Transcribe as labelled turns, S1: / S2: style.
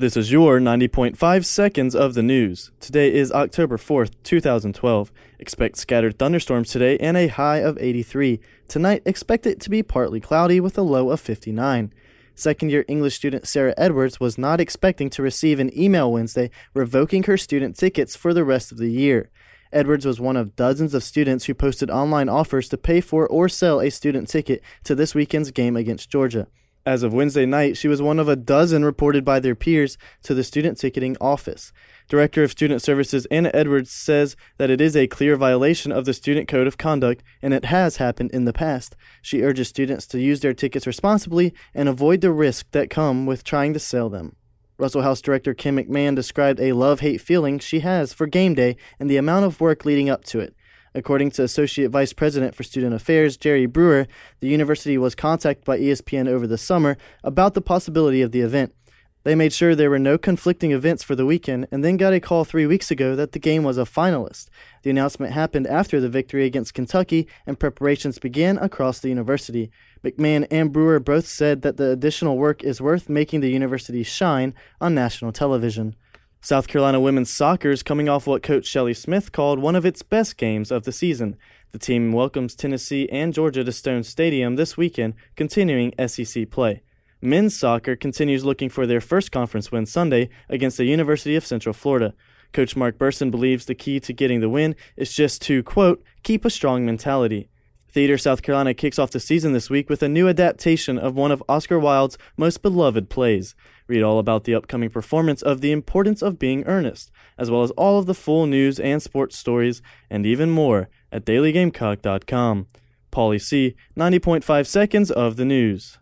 S1: This is your 90.5 seconds of the news. Today is October 4th, 2012. Expect scattered thunderstorms today and a high of 83. Tonight, expect it to be partly cloudy with a low of 59. Second year English student Sarah Edwards was not expecting to receive an email Wednesday revoking her student tickets for the rest of the year. Edwards was one of dozens of students who posted online offers to pay for or sell a student ticket to this weekend's game against Georgia. As of Wednesday night, she was one of a dozen reported by their peers to the student ticketing office. Director of Student Services Anna Edwards says that it is a clear violation of the Student Code of Conduct and it has happened in the past. She urges students to use their tickets responsibly and avoid the risk that come with trying to sell them. Russell House Director Kim McMahon described a love hate feeling she has for game day and the amount of work leading up to it. According to Associate Vice President for Student Affairs Jerry Brewer, the university was contacted by ESPN over the summer about the possibility of the event. They made sure there were no conflicting events for the weekend and then got a call three weeks ago that the game was a finalist. The announcement happened after the victory against Kentucky and preparations began across the university. McMahon and Brewer both said that the additional work is worth making the university shine on national television. South Carolina women's soccer is coming off what coach Shelley Smith called one of its best games of the season. The team welcomes Tennessee and Georgia to Stone Stadium this weekend, continuing SEC play. Men's soccer continues looking for their first conference win Sunday against the University of Central Florida. Coach Mark Berson believes the key to getting the win is just to, quote, keep a strong mentality. Theater South Carolina kicks off the season this week with a new adaptation of one of Oscar Wilde's most beloved plays. Read all about the upcoming performance of The Importance of Being Earnest, as well as all of the full news and sports stories, and even more at dailygamecock.com. Paulie C., 90.5 seconds of the news.